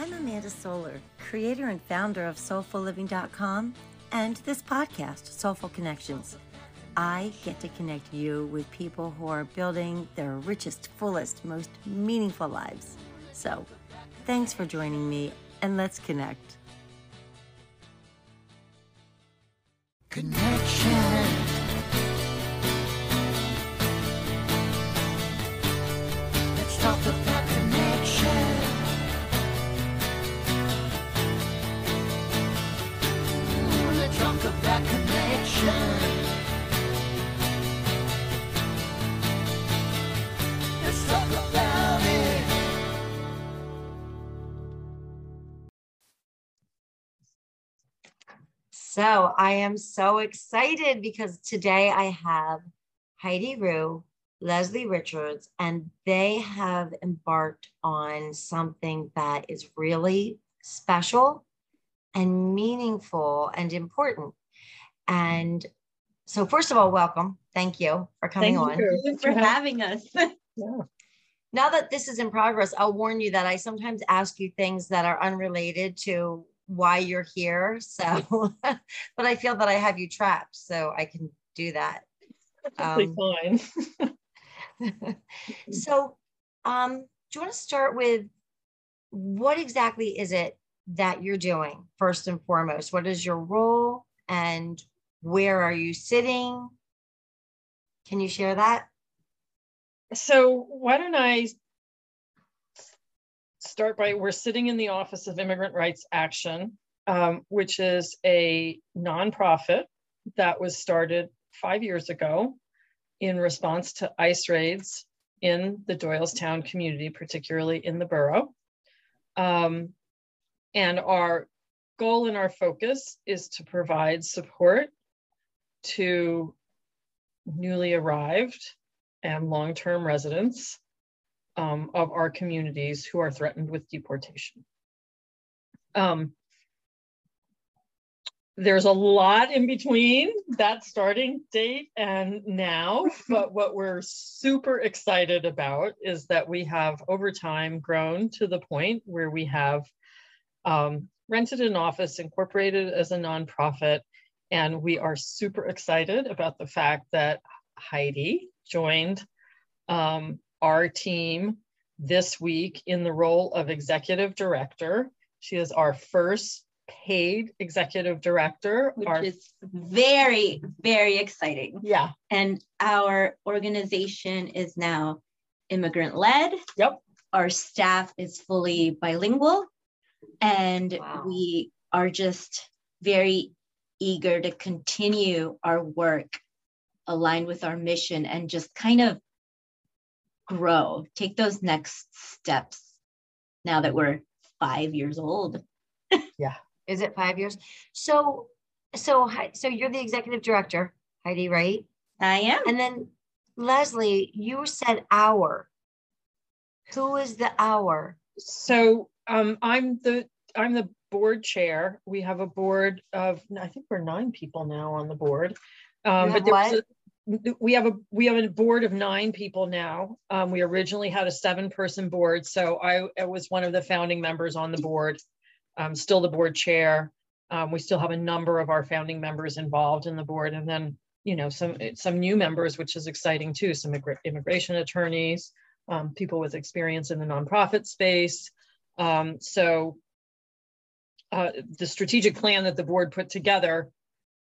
I'm Amanda Solar, creator and founder of SoulfulLiving.com and this podcast, Soulful Connections. I get to connect you with people who are building their richest, fullest, most meaningful lives. So, thanks for joining me, and let's connect. Connection. So I am so excited because today I have Heidi Rue, Leslie Richards, and they have embarked on something that is really special and meaningful and important. And so, first of all, welcome. Thank you for coming Thank on. you for having us. yeah. Now that this is in progress, I'll warn you that I sometimes ask you things that are unrelated to why you're here. So, but I feel that I have you trapped, so I can do that. Um, fine. so, um, do you want to start with what exactly is it that you're doing first and foremost? What is your role and where are you sitting? Can you share that? So why don't I start by, we're sitting in the Office of Immigrant Rights Action, um, which is a nonprofit that was started five years ago in response to ICE raids in the Doylestown community, particularly in the borough. Um, and our goal and our focus is to provide support to newly arrived and long-term residents um, of our communities who are threatened with deportation. Um, there's a lot in between that starting date and now, but what we're super excited about is that we have over time grown to the point where we have um, rented an office, incorporated as a nonprofit, and we are super excited about the fact that Heidi joined um, our team this week in the role of executive director. She is our first paid executive director. which Our- is very, very exciting. yeah, And our organization is now immigrant led. Yep. Our staff is fully bilingual. And Wow. we are just very eager to continue our work aligned with our mission and just kind of grow, take those next steps now that we're five years old. Yeah. Is it five years? So, so, Hei- so you're the executive director, Heidi, right? I am. And then Leslie, you said our. Who is the our? so um, I'm the I'm the board chair. We have a board of I think we're nine people now on the board. Um, You but have was a, we have a we have a board of nine people now. Um, we originally had a seven person board, so I, I was one of the founding members on the board. I'm still the board chair. Um, we still have a number of our founding members involved in the board, and then you know some some new members, which is exciting too. Some immigration attorneys, um, people with experience in the nonprofit space. Um, so uh, the strategic plan that the board put together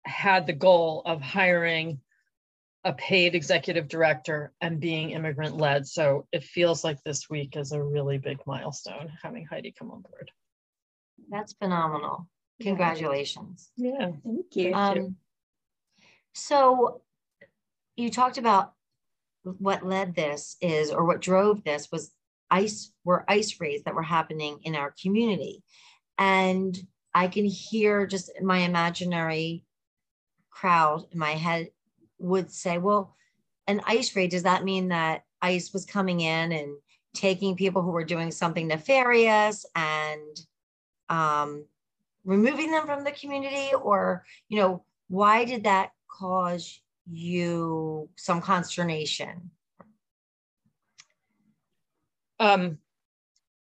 had the goal of hiring a paid executive director and being immigrant led. So it feels like this week is a really big milestone having Heidi come on board. That's phenomenal. Congratulations. Yeah. Thank you. Um, so you talked about what led this is, or what drove this was ice, were ice raids that were happening in our community. And I can hear just my imaginary crowd in my head would say, well, an ice raid, does that mean that ICE was coming in and taking people who were doing something nefarious and um, removing them from the community? Or, you know, why did that cause you some consternation? Um,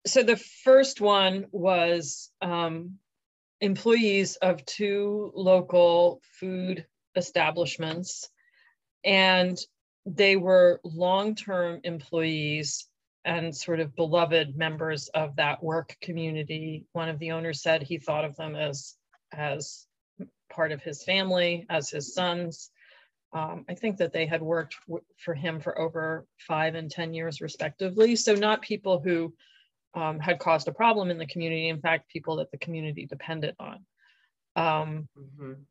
so the first one was um, employees of two local food establishments, and they were long-term employees and sort of beloved members of that work community. One of the owners said he thought of them as as part of his family, as his sons. Um, I think that they had worked for him for over five and 10 years, respectively. So, not people who um, had caused a problem in the community, in fact, people that the community depended on. Um, Mhm.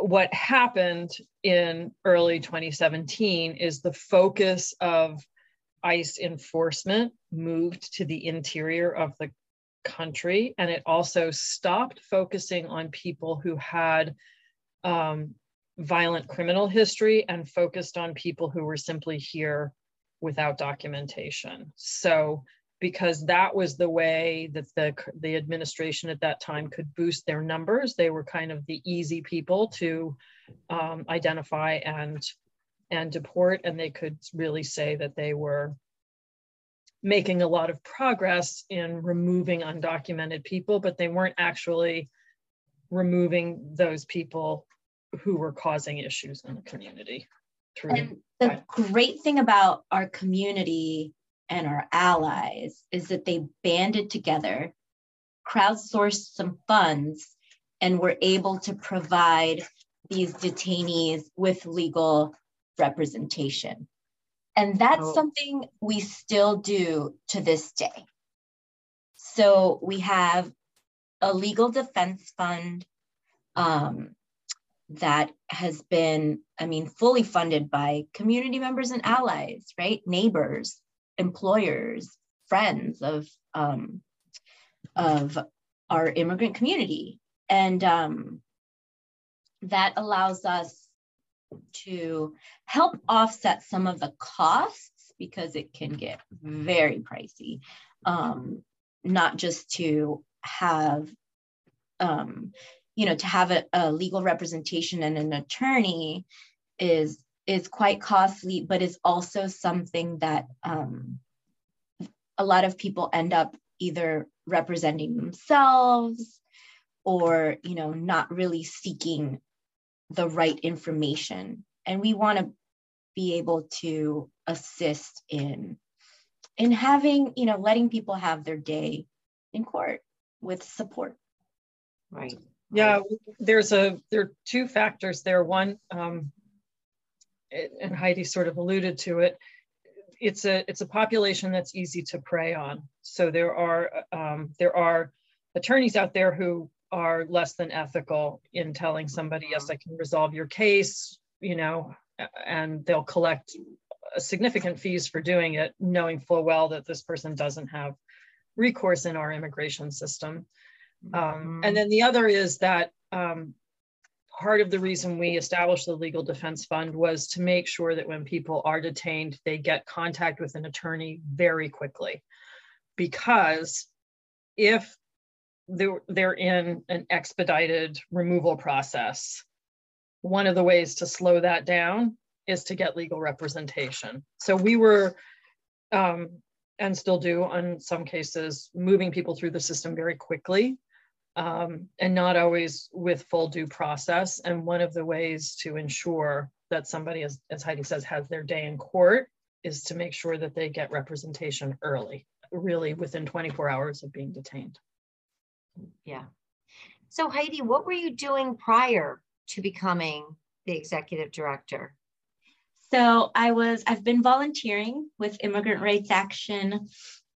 What happened in early 2017 is the focus of ICE enforcement moved to the interior of the country, and it also stopped focusing on people who had um, violent criminal history and focused on people who were simply here without documentation. So, because that was the way that the the administration at that time could boost their numbers, they were kind of the easy people to um, identify and and deport, and they could really say that they were making a lot of progress in removing undocumented people, but they weren't actually removing those people who were causing issues in the community through And the great thing about our community and our allies is that they banded together, crowdsourced some funds, and were able to provide these detainees with legal representation. And that's Oh. something we still do to this day. So we have a legal defense fund um, that has been, I mean, fully funded by community members and allies, right? Neighbors, employers, friends of um, of our immigrant community, and um, that allows us to help offset some of the costs because it can get very pricey. Um, not just to have um, you know to have a, a legal representation and an attorney is is quite costly but is also something that um, a lot of people end up either representing themselves or you know not really seeking the right information and we want to be able to assist in in having you know letting people have their day in court with support Right. Yeah, there's a there are two factors there. One, um, it- and Heidi sort of alluded to it. It's a it's a population that's easy to prey on. So there are um, there are attorneys out there who are less than ethical in telling somebody, yes, I can resolve your case, you know, and they'll collect significant fees for doing it, knowing full well that this person doesn't have recourse in our immigration system. Um, and then the other is that um, part of the reason we established the Legal Defense Fund was to make sure that when people are detained, they get contact with an attorney very quickly. Because if they're, they're in an expedited removal process, one of the ways to slow that down is to get legal representation. So we were um, and still do on some cases, moving people through the system very quickly um, and not always with full due process. And one of the ways to ensure that somebody, as, as Heidi says, has their day in court is to make sure that they get representation early, really within 24 hours of being detained. Yeah. So Heidi, what were you doing prior to becoming the executive director? So I was, I've been volunteering with Immigrant Rights Action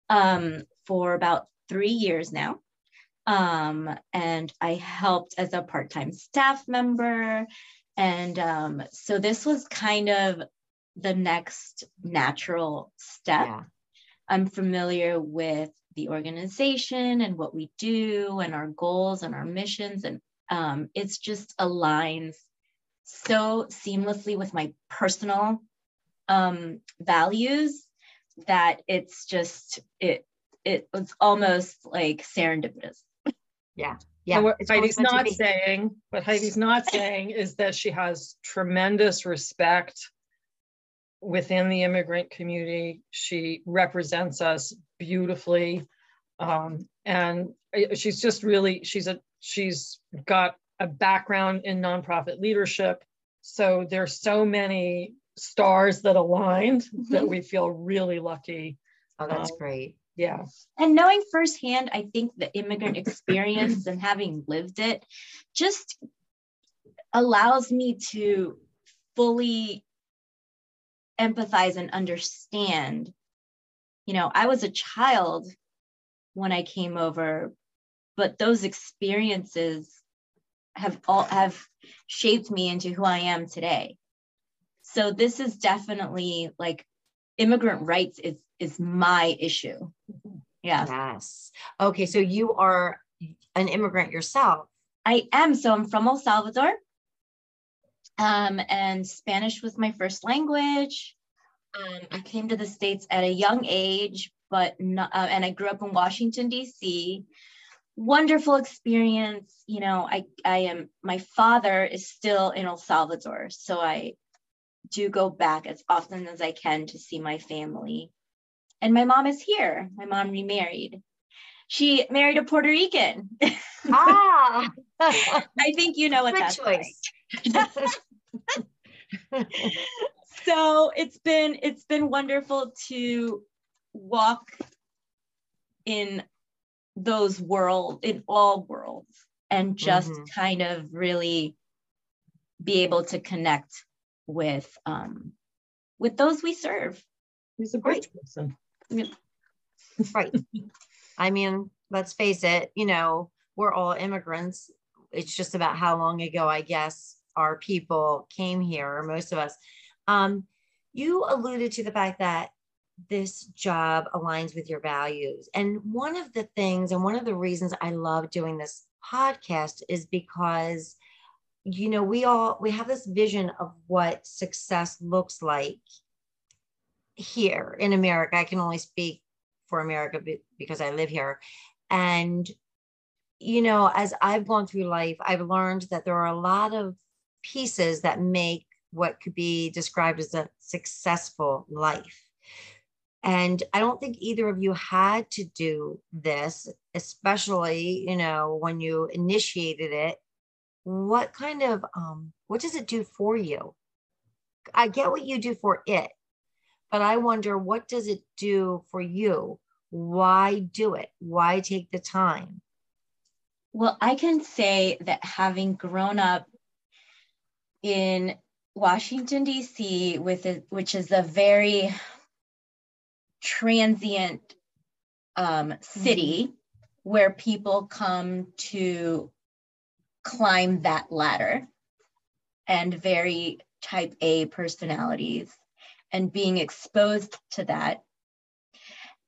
um, for about three years now. Um, and I helped as a part-time staff member. And um, so this was kind of the next natural step. Yeah. I'm familiar with the organization and what we do and our goals and our missions. And um, it's just aligns so seamlessly with my personal um, values that it's just it it was almost like serendipitous. Yeah. and what it's Heidi's not saying, what Heidi's not saying is that she has tremendous respect within the immigrant community. She represents us beautifully. Um, and she's just really, she's a, she's got a background in nonprofit leadership. So there's so many stars that aligned that we feel really lucky. Oh, that's Um, great. Yeah. And knowing firsthand, I think the immigrant experience and having lived it just allows me to fully empathize and understand. You know, I was a child when I came over, but those experiences have all have shaped me into who I am today. So this is definitely like immigrant rights is is my issue. Yeah. Yes. Okay. So you are an immigrant yourself. I am. So I'm from El Salvador. Um, and Spanish was my first language. Um, I came to the States at a young age, but not, uh, and I grew up in Washington, D.C. Wonderful experience. You know, I, I am, my father is still in El Salvador. So I do go back as often as I can to see my family. And my mom is here. My mom remarried. She married a Puerto Rican. Ah, I think you know what good that's choice. like. So it's been it's been wonderful to walk in those world in all worlds and just Mhm. kind of really be able to connect with um with those we serve. He's a great person. Right. I mean, let's face it, you know, we're all immigrants. It's just about how long ago, I guess, our people came here, or most of us. Um, you alluded to the fact that this job aligns with your values. And one of the things, and one of the reasons I love doing this podcast is because, you know, we all we have this vision of what success looks like here in America. I can only speak for America because I live here. And, you know, as I've gone through life, I've learned that there are a lot of pieces that make what could be described as a successful life. And I don't think either of you had to do this, especially, you know, when you initiated it. What kind of, um, what does it do for you? I get what you do for it, but I wonder what does it do for you? Why do it? Why take the time? Well, I can say that having grown up in Washington D.C. with it, which is a very transient um, city where people come to climb that ladder, and very type A personalities, and being exposed to that,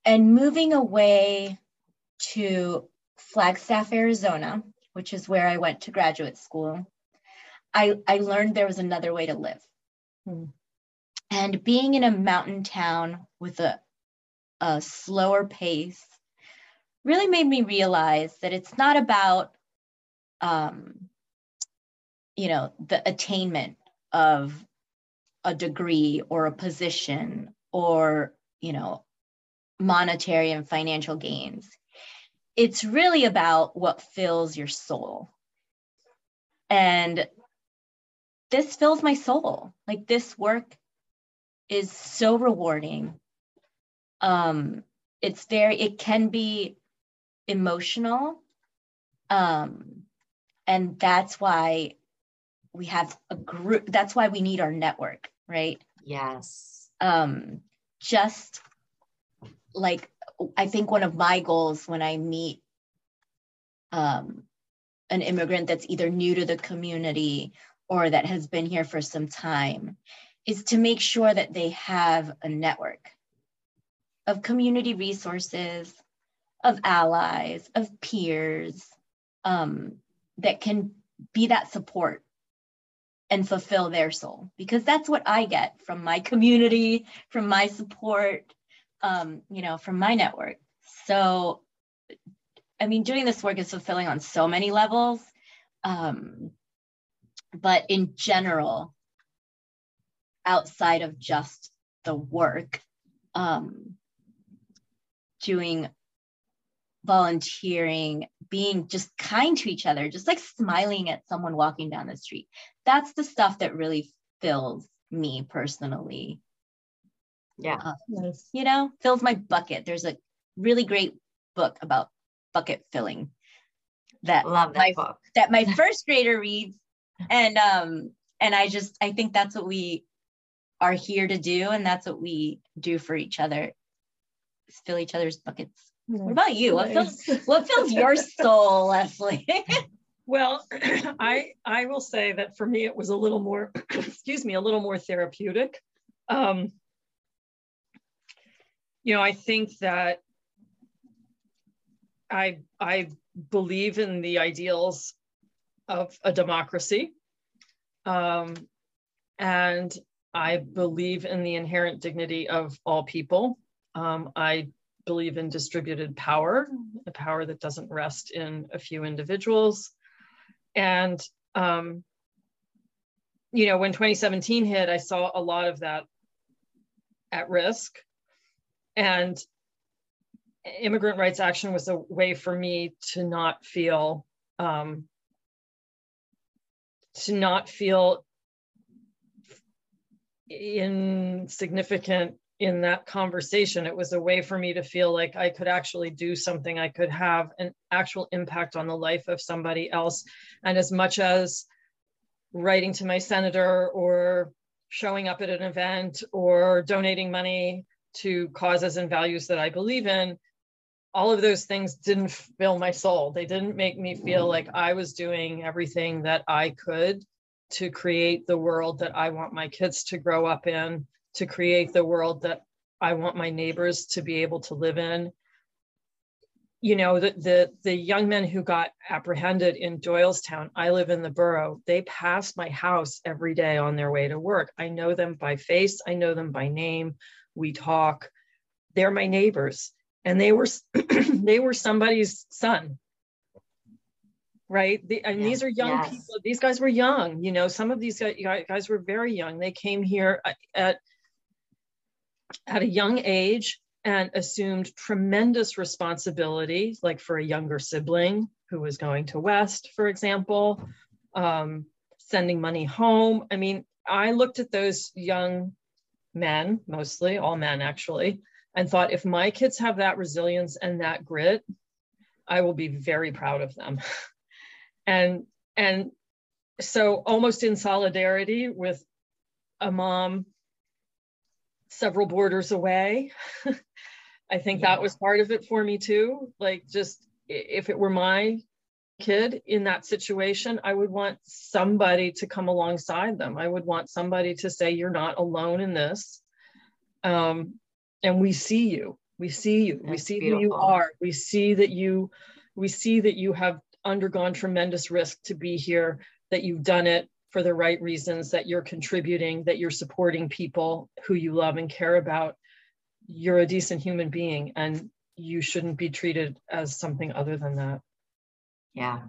and moving away to Flagstaff, Arizona, which is where I went to graduate school, I, I learned there was another way to live. Hmm. And being in a mountain town with a, a slower pace really made me realize that it's not about, um, you know, the attainment of a degree or a position or, you know, monetary and financial gains it's really about what fills your soul. And this fills my soul. Like this work is so rewarding. Um, it's very, it can be emotional. Um, and that's why we have a group, that's why we need our network, right? Yes. um, just like I think one of my goals when I meet um, an immigrant that's either new to the community or that has been here for some time is to make sure that they have a network of community resources, of allies, of peers um, that can be that support and fulfill their soul because that's what I get from my community, from my support, um, you know, from my network. So, I mean, doing this work is fulfilling on so many levels. Um, but in general, outside of just the work, um, doing volunteering, being just kind to each other, just like smiling at someone walking down the street. That's the stuff that really fills me personally. Yeah. Nice. you know, fills my bucket. There's a really great book about bucket filling that Love that my book. that my first grader reads and um and i just i think that's what we are here to do and that's what we do for each other fill each other's buckets what about you what fills what fills your soul leslie Well, I I will say that for me it was a little more, excuse me, a little more therapeutic. Um, you know, I think that I I believe in the ideals of a democracy, um, and I believe in the inherent dignity of all people. Um, I believe in distributed power, a power that doesn't rest in a few individuals. And, um, you know, when 2017 hit, I saw a lot of that at risk. And immigrant rights action was a way for me to not feel, um, to not feel insignificant in that conversation. It was a way for me to feel like I could actually do something, I could have an actual impact on the life of somebody else. And as much as writing to my senator or showing up at an event or donating money to causes and values that I believe in, all of those things didn't fill my soul. They didn't make me feel like I was doing everything that I could to create the world that I want my kids to grow up in, to create the world that I want my neighbors to be able to live in. You know, the, the, the young men who got apprehended in Doylestown, I live in the borough, they pass my house every day on their way to work. I know them by face, I know them by name. We talk. They're my neighbors. And they were they were somebody's son right? The, and Yeah. these are young Yes. people. These guys were young. You know, some of these guys, guys were very young. They came here uh, at- at a young age and assumed tremendous responsibility, like for a younger sibling who was going to West, for example, um, sending money home. I mean, I looked at those young men, mostly all men actually, and thought if my kids have that resilience and that grit, I will be very proud of them. and and so almost in solidarity with a mom several borders away. I think Yeah. that was part of it for me too. Like just if it were my kid in that situation i would want somebody to come alongside them. I would want somebody to say you're not alone in this. Um, and we see you. We see you. We That's see who you are. We see that you we see that you have undergone tremendous risk to be here that you've done it for the right reasons that you're contributing that you're supporting people who you love and care about you're a decent human being and you shouldn't be treated as something other than that Yeah.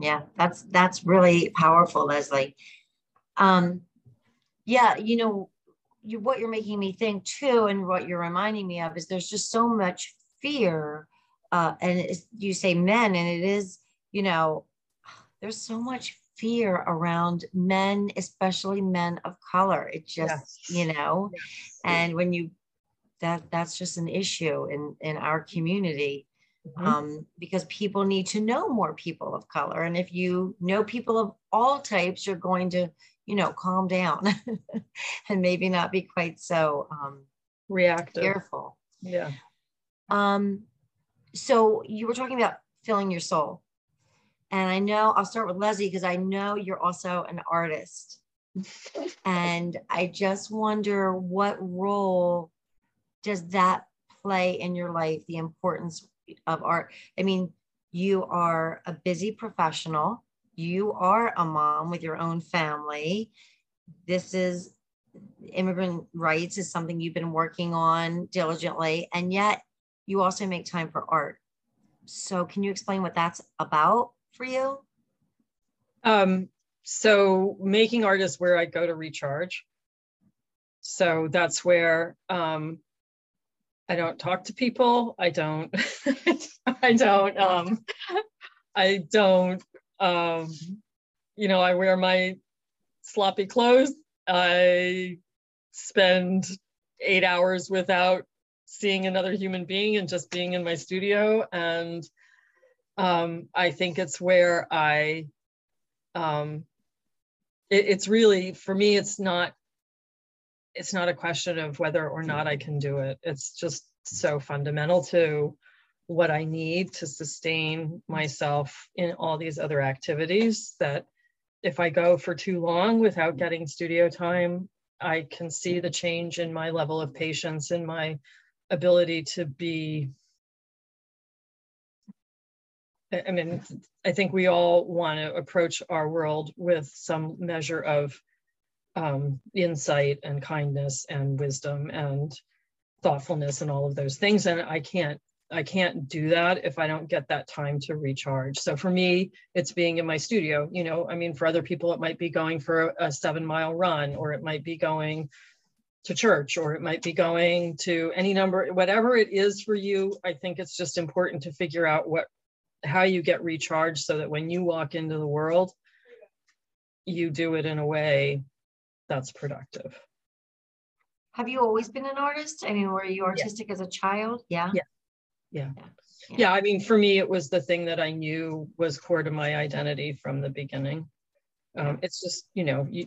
Yeah. That's that's really powerful, Leslie. Um yeah, you know, you what you're making me think too, and what you're reminding me of is there's just so much fear. Uh, and you say men, and it is, you know, there's so much fear around men, especially men of color. It just, Yes. you know, and when you that that's just an issue in in our community Mhm. um, because people need to know more people of color. And if you know people of all types, you're going to, you know, calm down and maybe not be quite so um, reactive fearful. yeah Um, so you were talking about filling your soul. And I know I'll start with Leslie because I know you're also an artist. and I just wonder what role does that play in your life, the importance of art? I mean, you are a busy professional, you are a mom with your own family. This is immigrant rights is something you've been working on diligently, and yet you also make time for art. So, can you explain what that's about for you? Um, so making art is where I go to recharge. So that's where um, I don't talk to people. I don't, I don't, um, I don't, um, you know, I wear my sloppy clothes. I spend eight hours without seeing another human being and just being in my studio. And um, I think it's where I, um, it, it's really, for me, it's not, it's not a question of whether or not I can do it. It's just so fundamental to what I need to sustain myself in all these other activities that if I go for too long without getting studio time, I can see the change in my level of patience and my ability to be. I mean, I think we all want to approach our world with some measure of um, insight and kindness and wisdom and thoughtfulness and all of those things. And I can't I can't do that if I don't get that time to recharge. So for me, it's being in my studio. You know, I mean, for other people, it might be going for a seven mile run, or it might be going to church, or it might be going to any number, whatever it is for you. I think it's just important to figure out what, how you get recharged so that when you walk into the world, you do it in a way that's productive. Have you always been an artist? I mean, were you artistic as a child? Yeah. Yeah. Yeah. Yeah. I mean, for me, it was the thing that I knew was core to my identity from the beginning. Um, it's just, you know, you,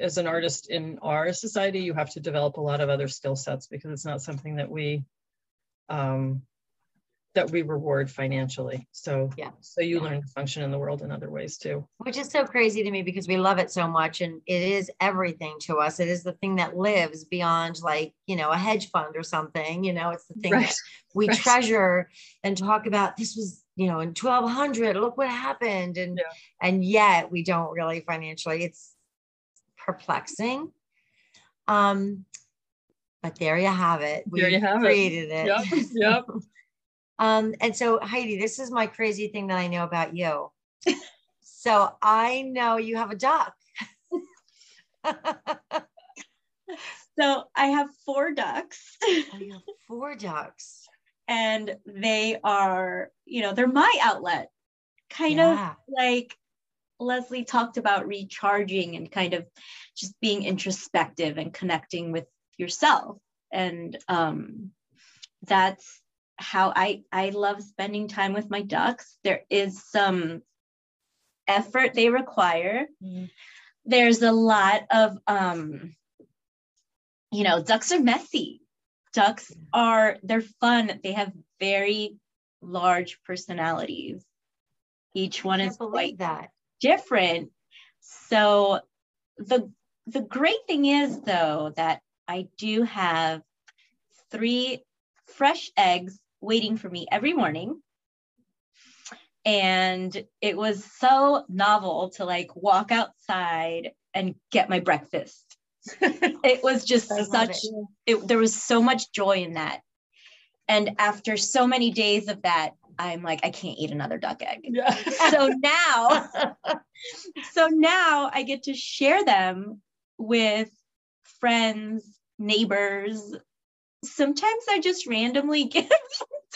as an artist in our society, you have to develop a lot of other skill sets because it's not something that we um, that we reward financially. So Yeah. so you Yeah. learn to function in the world in other ways too. Which is so crazy to me because we love it so much and it is everything to us. It is the thing that lives beyond like, you know, a hedge fund or something, you know, it's the thing Right. that we right. treasure and talk about this was, you know, in 1200, look what happened. And, Yeah. and yet we don't really financially, it's perplexing. Um, but there you have it. We There you have it. created it. Yep, yep. Um, and so Heidi, this is my crazy thing that I know about you. so I know you have a duck. So I have four ducks you have four ducks. and they are, you know, they're my outlet. Kind of like Leslie talked about recharging and kind of just being introspective and connecting with yourself. And um, that's how I I love spending time with my ducks. There is some effort they require. Mhm. There's a lot of um, you know, ducks are messy. Ducks are they're fun. They have very large personalities. Each one is quite that. different. So the the great thing is though that I do have three fresh eggs waiting for me every morning. And it was so novel to like walk outside and get my breakfast. it was just such it, there was so much joy in that. And after so many days of that, I'm like, I can't eat another duck egg. Yeah. So now, so now I get to share them with friends, neighbors. Sometimes I just randomly give.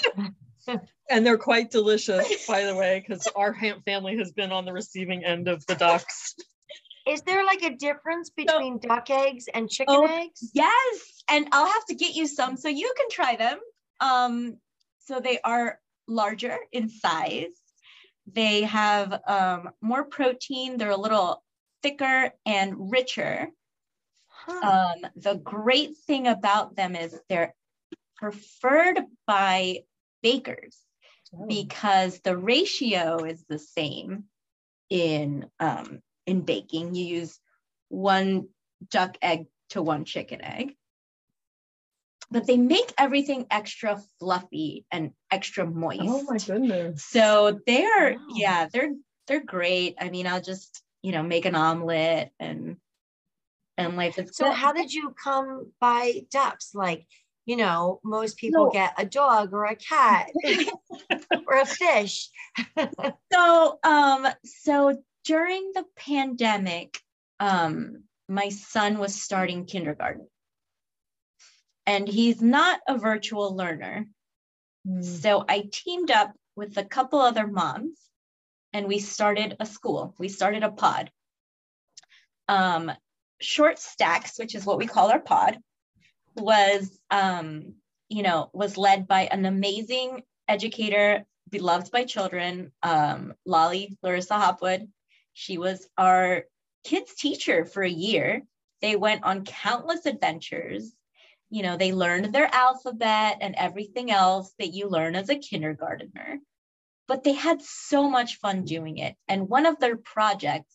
and they're quite delicious, by the way, because our ham- family has been on the receiving end of the ducks. Is there like a difference between duck eggs and chicken Oh, eggs? Yes, and I'll have to get you some so you can try them. Um, so they are larger in size. They have um, more protein. They're a little thicker and richer. Huh. Um, the great thing about them is they're preferred by bakers because the ratio is the same in um, in baking. You use one duck egg to one chicken egg. But they make everything extra fluffy and extra moist. Oh my goodness. So they're Wow. yeah, they're they're great. I mean, I'll just, you know, make an omelet and and life is So good. how did you come by ducks? Like, you know, most people No. get a dog or a cat or a fish. so um so during the pandemic um my son was starting kindergarten and he's not a virtual learner. Mm. So I teamed up with a couple other moms and we started a school. We started a pod. Um, Short Stacks, which is what we call our pod, was um, you know, was led by an amazing educator, beloved by children, um, Lolly Larissa Hopwood. She was our kids teacher for a year. They went on countless adventures. You know, they learned their alphabet and everything else that you learn as a kindergartner. But they had so much fun doing it. And one of their projects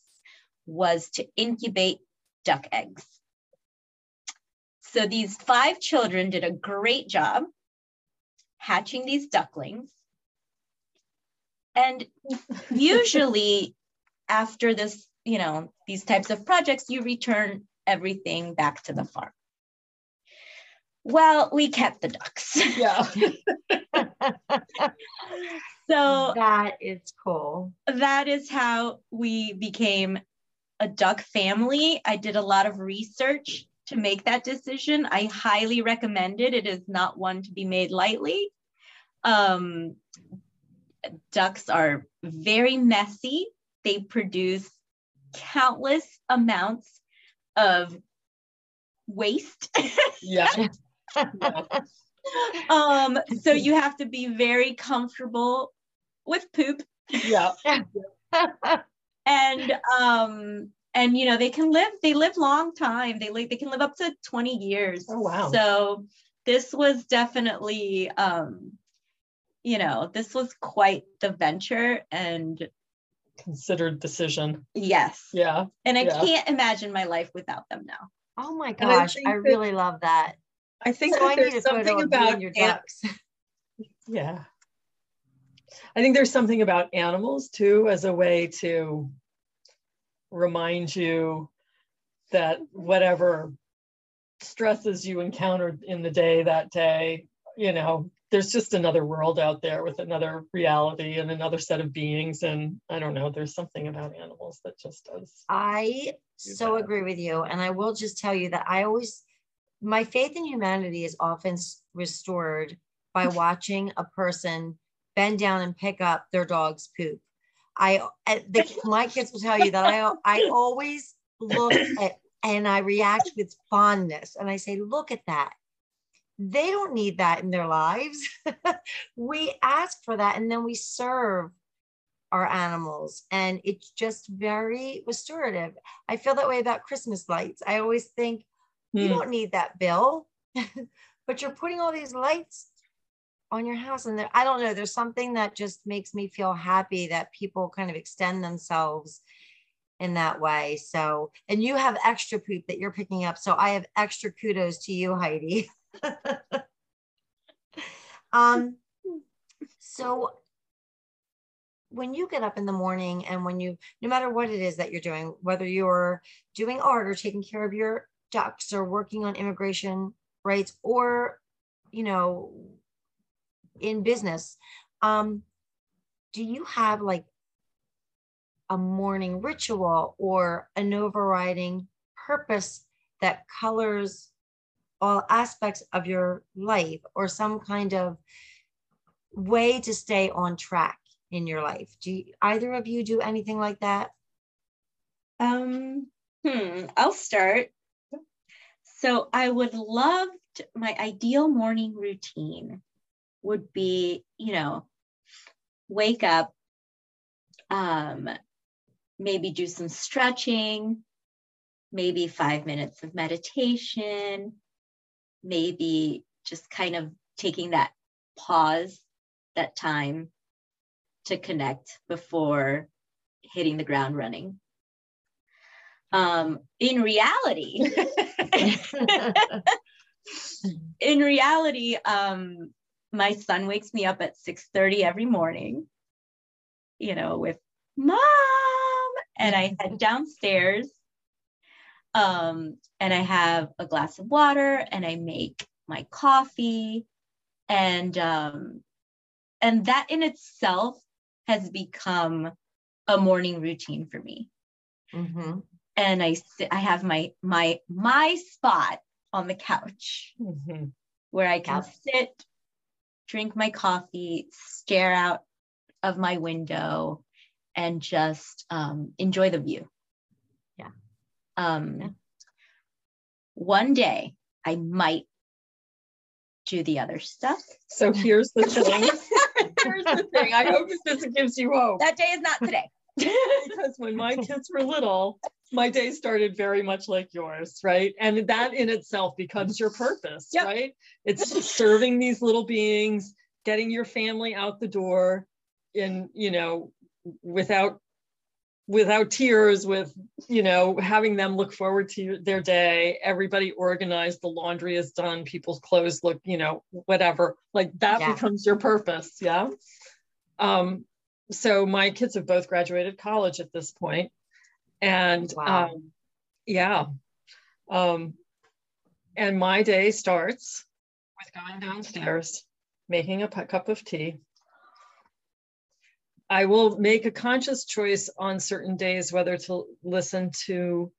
was to incubate duck eggs. So these five children did a great job hatching these ducklings. And usually after this, you know, these types of projects, you return everything back to the farm. Well, we kept the ducks. Yeah. so that is cool. that is how we became a duck family. I did a lot of research to make that decision. I highly recommend it. It is not one to be made lightly. Um, ducks are very messy. They produce countless amounts of waste. Yeah. yeah. um, so you have to be very comfortable with poop. Yeah. and um and you know they can live they live long time they live they can live up to 20 years Oh, wow. so this was definitely um you know this was quite the venture and Considered decision. yes Yeah. and i Yeah. can't imagine my life without them now Oh my And I gosh, think I that- really love that. I think So that I need there's photo something about your an- ducks. Yeah. I think there's something about animals too as a way to remind you that whatever stresses you encountered in the day that day, you know, there's just another world out there with another reality and another set of beings. And I don't know, there's something about animals that just does. I do so that. agree with you. And I will just tell you that I always, my faith in humanity is often restored by watching a person bend down and pick up their dog's poop. I, the, my kids will tell you that I, I always look at and I react with fondness and I say, look at that. They don't need that in their lives. we ask for that and then we serve our animals and it's just very restorative. I feel that way about Christmas lights. I always think you Hmm. don't need that bill, but you're putting all these lights on your house and there, I don't know, there's something that just makes me feel happy that people kind of extend themselves in that way. So, and you have extra poop that you're picking up. So I have extra kudos to you, Heidi. um, so when you get up in the morning and when you, no matter what it is that you're doing, whether you're doing art or taking care of your ducks or working on immigration rights or, you know, in business, um, do you have like a morning ritual or an overriding purpose that colors all aspects of your life or some kind of way to stay on track in your life? Do you, either of you do anything like that? Um, hmm, I'll start. So I would love to, my ideal morning routine would be, you know, wake up, um, maybe do some stretching, maybe five minutes of meditation, maybe just kind of taking that pause, that time to connect before hitting the ground running. Um, in reality, in reality, um, my son wakes me up at 6:30 every morning, you know, with mom, and I head downstairs. Um, and I have a glass of water and I make my coffee. And um, and that in itself has become a morning routine for me Mhm. and I sit, I have my my my spot on the couch Mhm. where I can Yep. sit, drink my coffee, stare out of my window, and just um, enjoy the view. Yeah. Um, Yeah. One day I might do the other stuff. So here's the thing. here's the thing. I hope this gives you hope. That day is not today. because when my kids were little, my day started very much like yours, right? And that in itself becomes your purpose, Yep. right? It's serving these little beings, getting your family out the door in, you know, without without tears with you know having them look forward to their day everybody organized the laundry is done people's clothes look you know whatever like that Yeah. becomes your purpose yeah um so my kids have both graduated college at this point and Wow. um yeah um and my day starts with going downstairs making a cup of tea I will make a conscious choice on certain days whether to listen to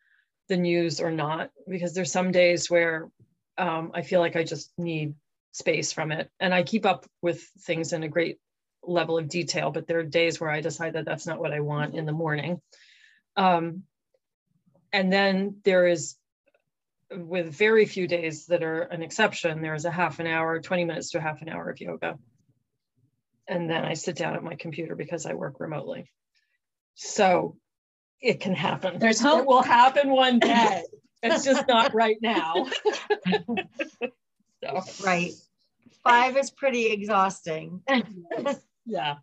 the news or not, because there's some days where um, I feel like I just need space from it. And I keep up with things in a great level of detail, but there are days where I decide that that's not what I want in the morning. Um, and then there is, with very few days that are an exception, there is a half an hour, 20 minutes to a half an hour of yoga and then I sit down at my computer because I work remotely. So it can happen. There's It hope. will happen one day. It's just not right now. so Right. Five is pretty exhausting. yeah.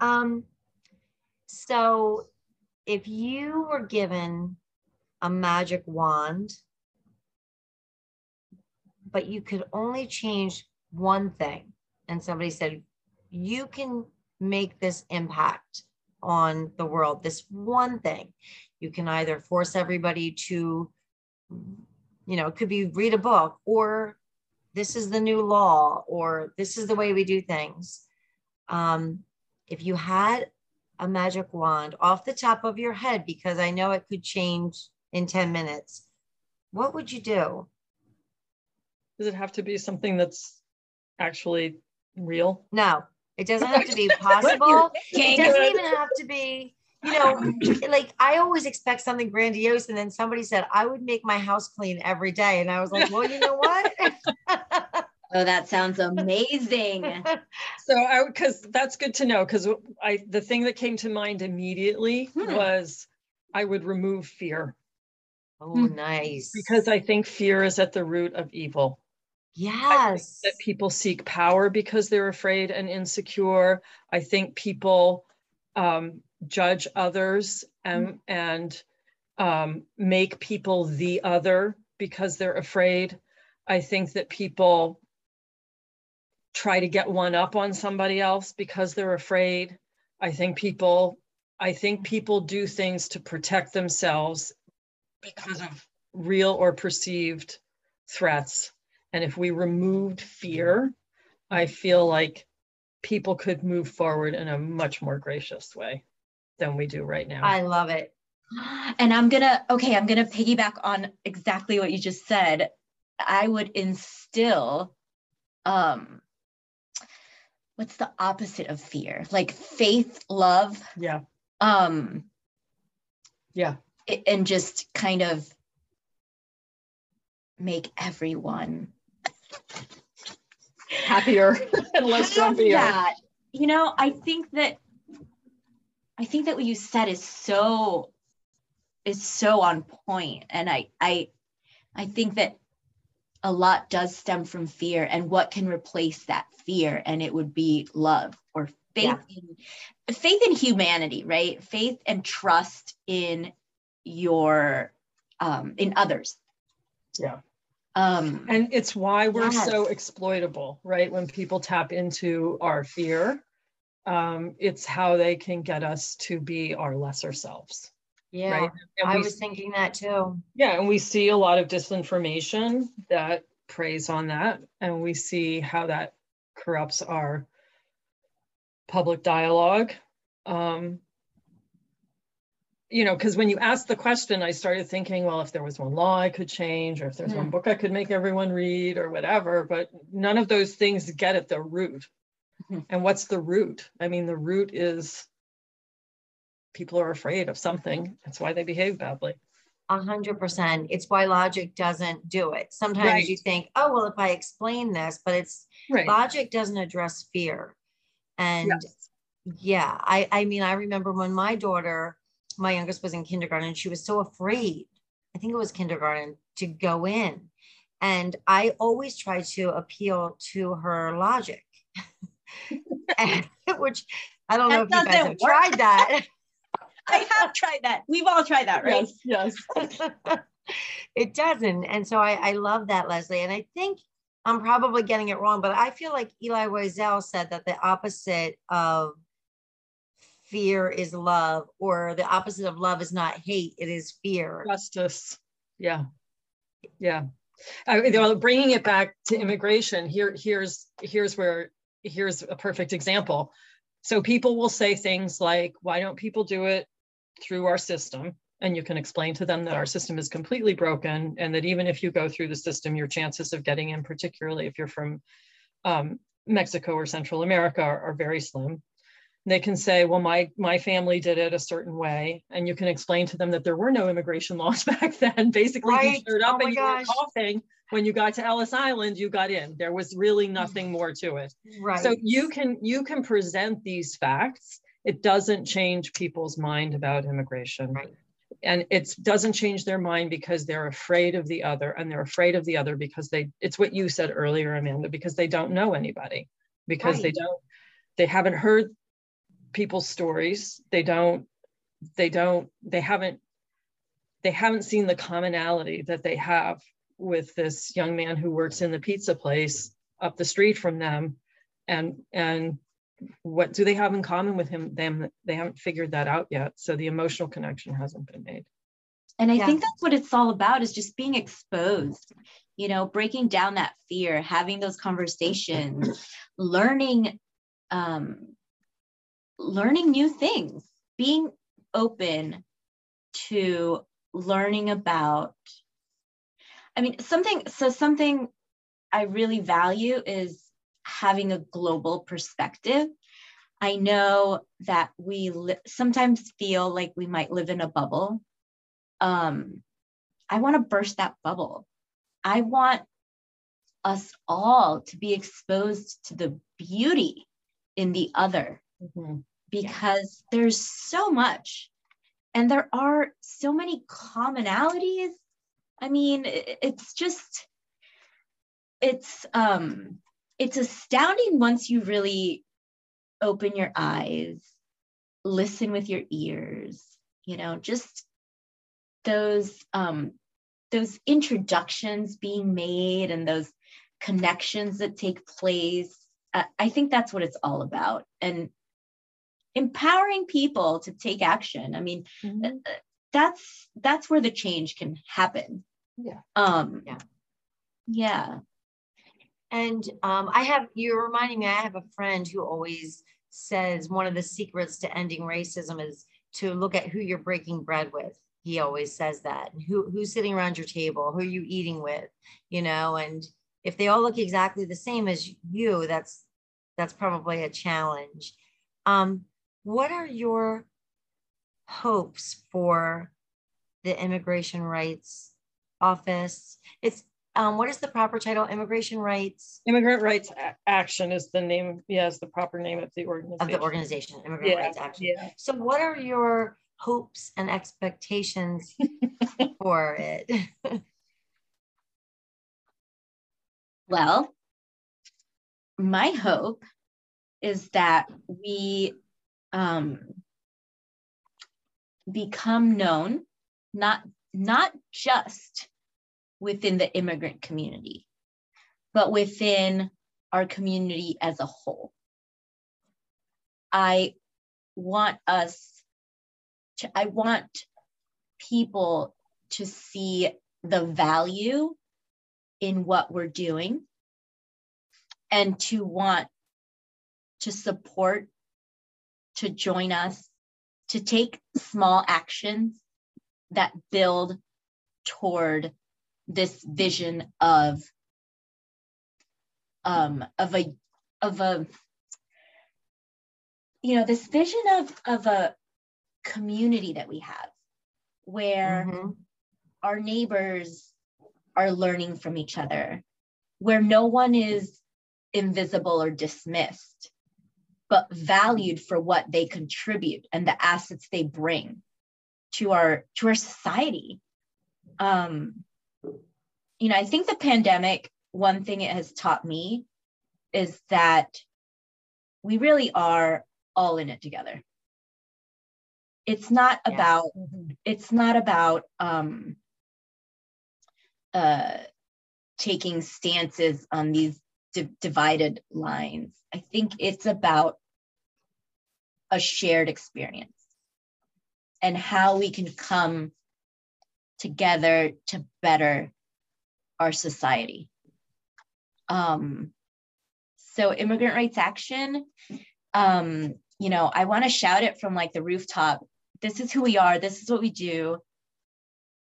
Um, so if you were given a magic wand, but you could only change one thing, and somebody said, you can make this impact on the world, this one thing. You can either force everybody to, you know, it could be read a book, or this is the new law, or this is the way we do things. Um, if you had a magic wand off the top of your head, because I know it could change in 10 minutes, what would you do? Does it have to be something that's actually real? No, it doesn't have to be possible. It doesn't even have to be, you know, like I always expect something grandiose. And then somebody said, I would make my house clean every day. And I was like, well, you know what? Oh, that sounds amazing. So I because that's good to know because I the thing that came to mind immediately Hmm. was I would remove fear oh, nice. because I think fear is at the root of evil. I think yes. that people seek power because they're afraid and insecure. I think people um, judge others and and um, make people the other because they're afraid. I think that people try to get one up on somebody else because they're afraid. I think people I think people do things to protect themselves because of real or perceived threats. And if we removed fear, I feel like people could move forward in a much more gracious way than we do right now. I love it. And I'm gonna, okay, I'm gonna piggyback on exactly what you just said. I would instill, um, what's the opposite of fear? Like faith, love, yeah, um, yeah, and just kind of make everyone happier and less grumpier. that you know i think that i think that what you said is so is so on point and i i i think that a lot does stem from fear and what can replace that fear and it would be love or faith in faith in humanity right faith and trust in your um in others Yeah. um And it's why we're so exploitable, right? When people tap into our fear, um, it's how they can get us to be our lesser selves. Yeah. Right. I was thinking that too. Yeah, and we see a lot of disinformation that preys on that, and we see how that corrupts our public dialogue. Um, you know, because when you asked the question, I started thinking, well, if there was one law I could change, or if there's one book I could make everyone read, or whatever, but none of those things get at the root. Mhm. And what's the root? I mean, the root is people are afraid of something. That's why they behave badly. A hundred percent. It's why logic doesn't do it. Sometimes Right. you think, oh, well, if I explain this, but it's Right. logic doesn't address fear. And yeah, I, I mean, I remember when my daughter, my youngest was in kindergarten, she was so afraid. I think it was kindergarten to go in. And I always try to appeal to her logic. and, which I don't know if That you guys have work. tried that. I have tried that. We've all tried that, right? Yes. it doesn't. And so I, I love that, Leslie. And I think I'm probably getting it wrong, but I feel like Elie Wiesel said that the opposite of fear is love, or the opposite of love is not hate, it is fear. Justice. Yeah. Yeah. Well, bringing it back to immigration, here, here's, here's where, here's a perfect example. So people will say things like, why don't people do it through our system? And you can explain to them that our system is completely broken and that even if you go through the system, your chances of getting in, particularly if you're from um, Mexico or Central America, are, are very slim. They can say, well, my, my family did it a certain way. And you can explain to them that there were no immigration laws back then. Basically, you Right. showed Oh up my and you were coughing. When you got to Ellis Island, you got in. There was really nothing more to it. Right. So you can you can present these facts. It doesn't change people's mind about immigration. Right. And it doesn't change their mind because they're afraid of the other and they're afraid of the other because they it's what you said earlier, Amanda, because they don't know anybody, because they don't they haven't heard people's stories. They don't they don't they haven't they haven't seen the commonality that they have with this young man who works in the pizza place up the street from them and and what do they have in common with him them they haven't figured that out yet so the emotional connection hasn't been made And I Yeah. think that's what it's all about is just being exposed, you know, breaking down that fear, having those conversations, learning, um, learning new things, being open to learning about. I mean, something, so something I really value is having a global perspective. I know that we li- sometimes feel like we might live in a bubble um, I want to burst that bubble. I want us all to be exposed to the beauty in the other because there's so much and there are so many commonalities. I mean, it's just it's um it's astounding once you really open your eyes, listen with your ears, you know, just those um those introductions being made and those connections that take place. I, I think that's what it's all about and empowering people to take action. I mean uh, that's that's where the change can happen. Yeah. um Yeah. yeah And um, I have, you're reminding me, I have a friend who always says one of the secrets to ending racism is to look at who you're breaking bread with. He always says that. Who, who's sitting around your table? Who are you eating with? You know, and if they all look exactly the same as you, that's that's probably a challenge. Um, what are your hopes for the immigration rights office? It's um, what is the proper title? Immigration rights immigrant rights A- action is the name yes the proper name of the organization of the organization, Immigrant yeah, Rights Action. yeah. So, what are your hopes and expectations for it? Well, my hope is that we um, become known not not just within the immigrant community, but within our community as a whole. I want us to, I want people to see the value in what we're doing and to want to support, to join us to take small actions that build toward this vision of um, of a of a you know this vision of of a community that we have where Mhm. our neighbors are learning from each other where no one is invisible or dismissed but valued for what they contribute and the assets they bring to our to our society um you know i think the pandemic one thing it has taught me is that we really are all in it together. It's not Yes. about it's not about um uh taking stances on these di- divided lines. I think it's about a shared experience and how we can come together to better our society. Um so immigrant rights action um you know i want to shout it from like the rooftop. This is who we are. This is what we do.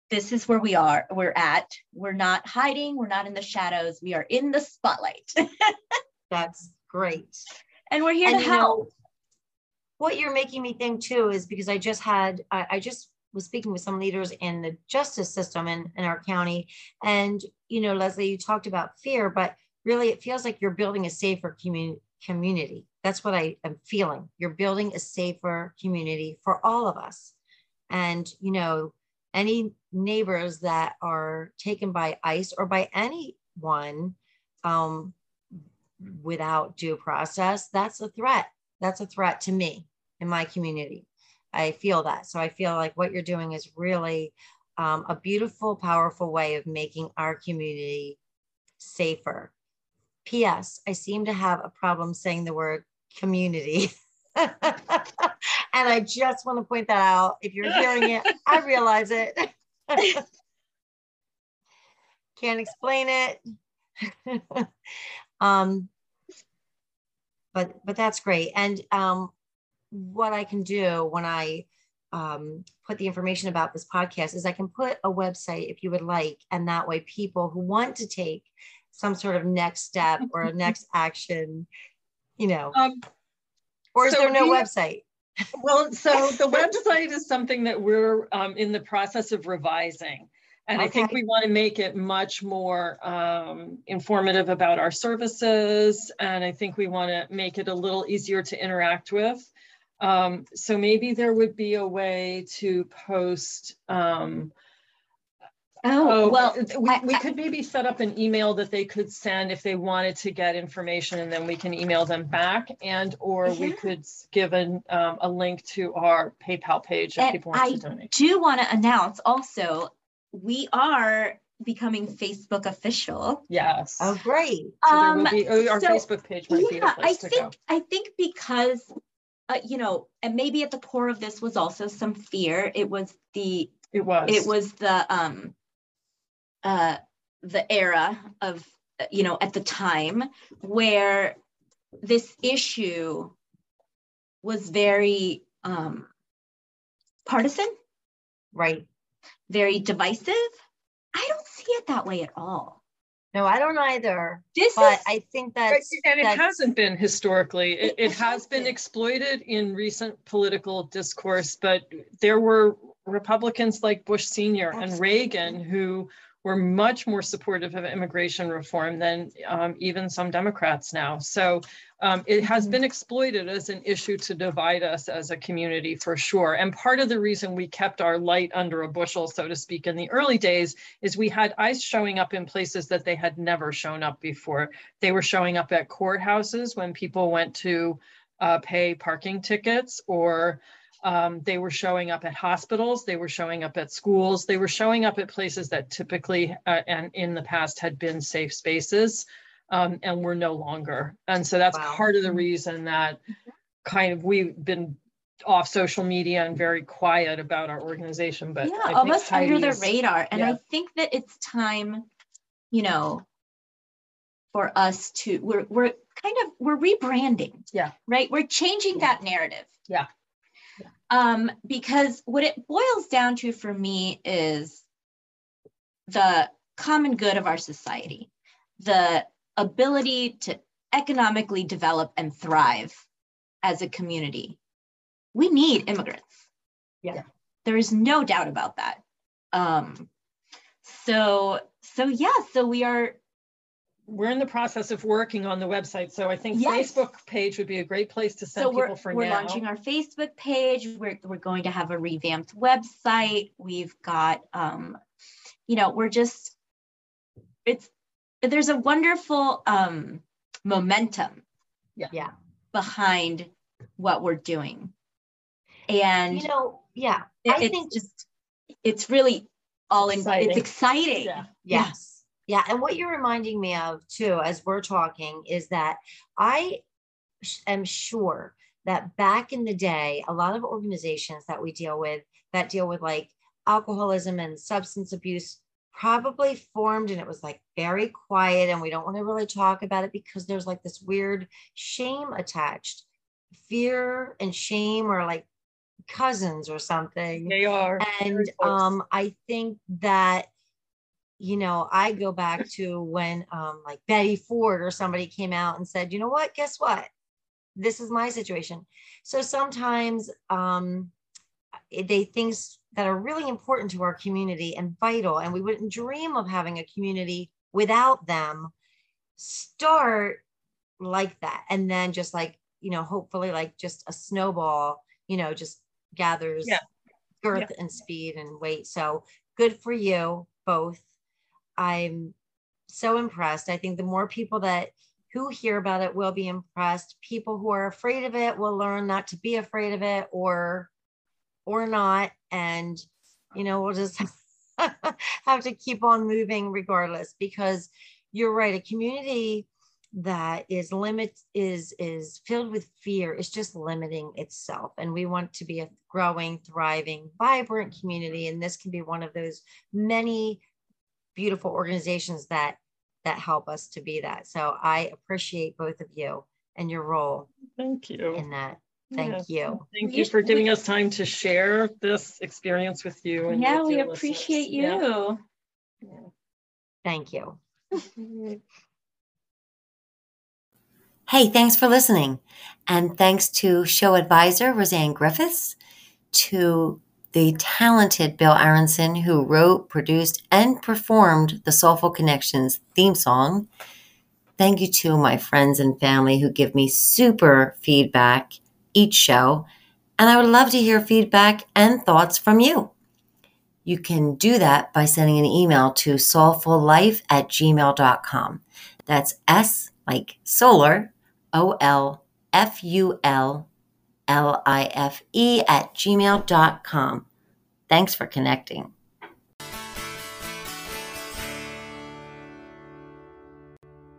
This is where we are. We're at. We're not hiding. We're not in the shadows. We are in the spotlight. That's great. and we're here And to you know, help what you're making me think too is because I just had, I, I just was speaking with some leaders in the justice system in, in our county. And, you know, Leslie, you talked about fear, but really it feels like you're building a safer community community. That's what I am feeling. You're building a safer community for all of us. And, you know, any neighbors that are taken by ICE or by anyone um, without due process, that's a threat. That's a threat to me in my community. I feel that. So I feel like what you're doing is really um, a beautiful, powerful way of making our community safer. P.S. I seem to have a problem saying the word community. and I just want to point that out. If you're hearing it, I realize it. Can't explain it. um, but but that's great. And um, what I can do when I um, put the information about this podcast is I can put a website if you would like, and that way people who want to take some sort of next step or a next action, you know, Um, or is so there no we- website? Well, so the website is something that we're um, in the process of revising. And I think we want to make it much more um, informative about our services. And I think we want to make it a little easier to interact with. Um, so maybe there would be a way to post. Um, oh, well we, I- we I- could maybe set up an email that they could send if they wanted to get information and then we can email them back and or we could give an, um, a link to our PayPal page if And people want I to donate. do want to announce also we are becoming facebook official Yes. Oh, great. So there um, be, oh, our so, Facebook page might be the yeah i place to go. think i think because uh, you know and maybe at the core of this was also some fear it was the It was. it was the um uh the era of you know at the time where this issue was very um partisan Right. very divisive i don't see it that way at all No, I don't either. this But is I think that and it that's- hasn't been historically. It, It it has been exploited in recent political discourse, but there were Republicans like Bush Senior and Reagan who were much more supportive of immigration reform than um, even some Democrats now. So um, it has been exploited as an issue to divide us as a community for sure. And part of the reason we kept our light under a bushel, so to speak, in the early days is we had ICE showing up in places that they had never shown up before. They were showing up at courthouses when people went to uh, pay parking tickets or um, they were showing up at hospitals, they were showing up at schools, they were showing up at places that typically uh, and in the past had been safe spaces um, and were no longer. And so that's Wow. part of the reason that kind of we've been off social media and very quiet about our organization. But yeah almost under the radar and yeah. i think that it's time you know for us to we're we're kind of we're rebranding Yeah. right we're changing Yeah. that narrative Yeah. Um, because what it boils down to for me is the common good of our society, the ability to economically develop and thrive as a community. We need immigrants. Yeah. There is no doubt about that. Um, so so yeah, so we are We're in the process of working on the website, so I think Yes. Facebook page would be a great place to send so we're, people for we're now. launching our Facebook page. We're, we're going to have a revamped website. We've got, um, you know, we're just, it's, there's a wonderful um, momentum Yeah. behind what we're doing. And You know, yeah. it- I it's think just, it's really all in, Exciting. it's exciting. Yeah. Yeah. Yes. Yeah. And what you're reminding me of too, as we're talking, is that I sh- am sure that back in the day, a lot of organizations that we deal with that deal with like alcoholism and substance abuse probably formed and it was like very quiet and we don't want to really talk about it because there's like this weird shame attached. Fear and shame are like cousins or something They are. and um i think that you know i go back to when um like betty ford or somebody came out and said you know what? Guess what? This is my situation. So sometimes um they things that are really important to our community and vital and we wouldn't dream of having a community without them start like that. And then just like you know hopefully like just a snowball you know just gathers Yeah. girth and speed and weight. So good for you both i'm so impressed. I think the more people that who hear about it will be impressed. People who are afraid of it will learn not to be afraid of it or or not. And you know we'll just have to keep on moving regardless because you're right. A community that is limit is is filled with fear is just limiting itself. And we want to be a growing thriving vibrant community. And this can be one of those many beautiful organizations that that help us to be that so i appreciate both of you and your role Thank you. in that thank you Thank you for giving us time to share this experience with you. And Yeah, with we your listeners. appreciate Yeah. you. thank you Hey, thanks for listening. And thanks to show advisor Roseanne Griffiths, to the talented Bill Aronson, who wrote, produced, and performed the Soulful Connections theme song. Thank you to my friends and family who give me super feedback each show. And I would love to hear feedback and thoughts from you. You can do that by sending an email to soulfullife at gmail.com. That's S like solar, O L F U L L I F E at gmail.com. Thanks for connecting.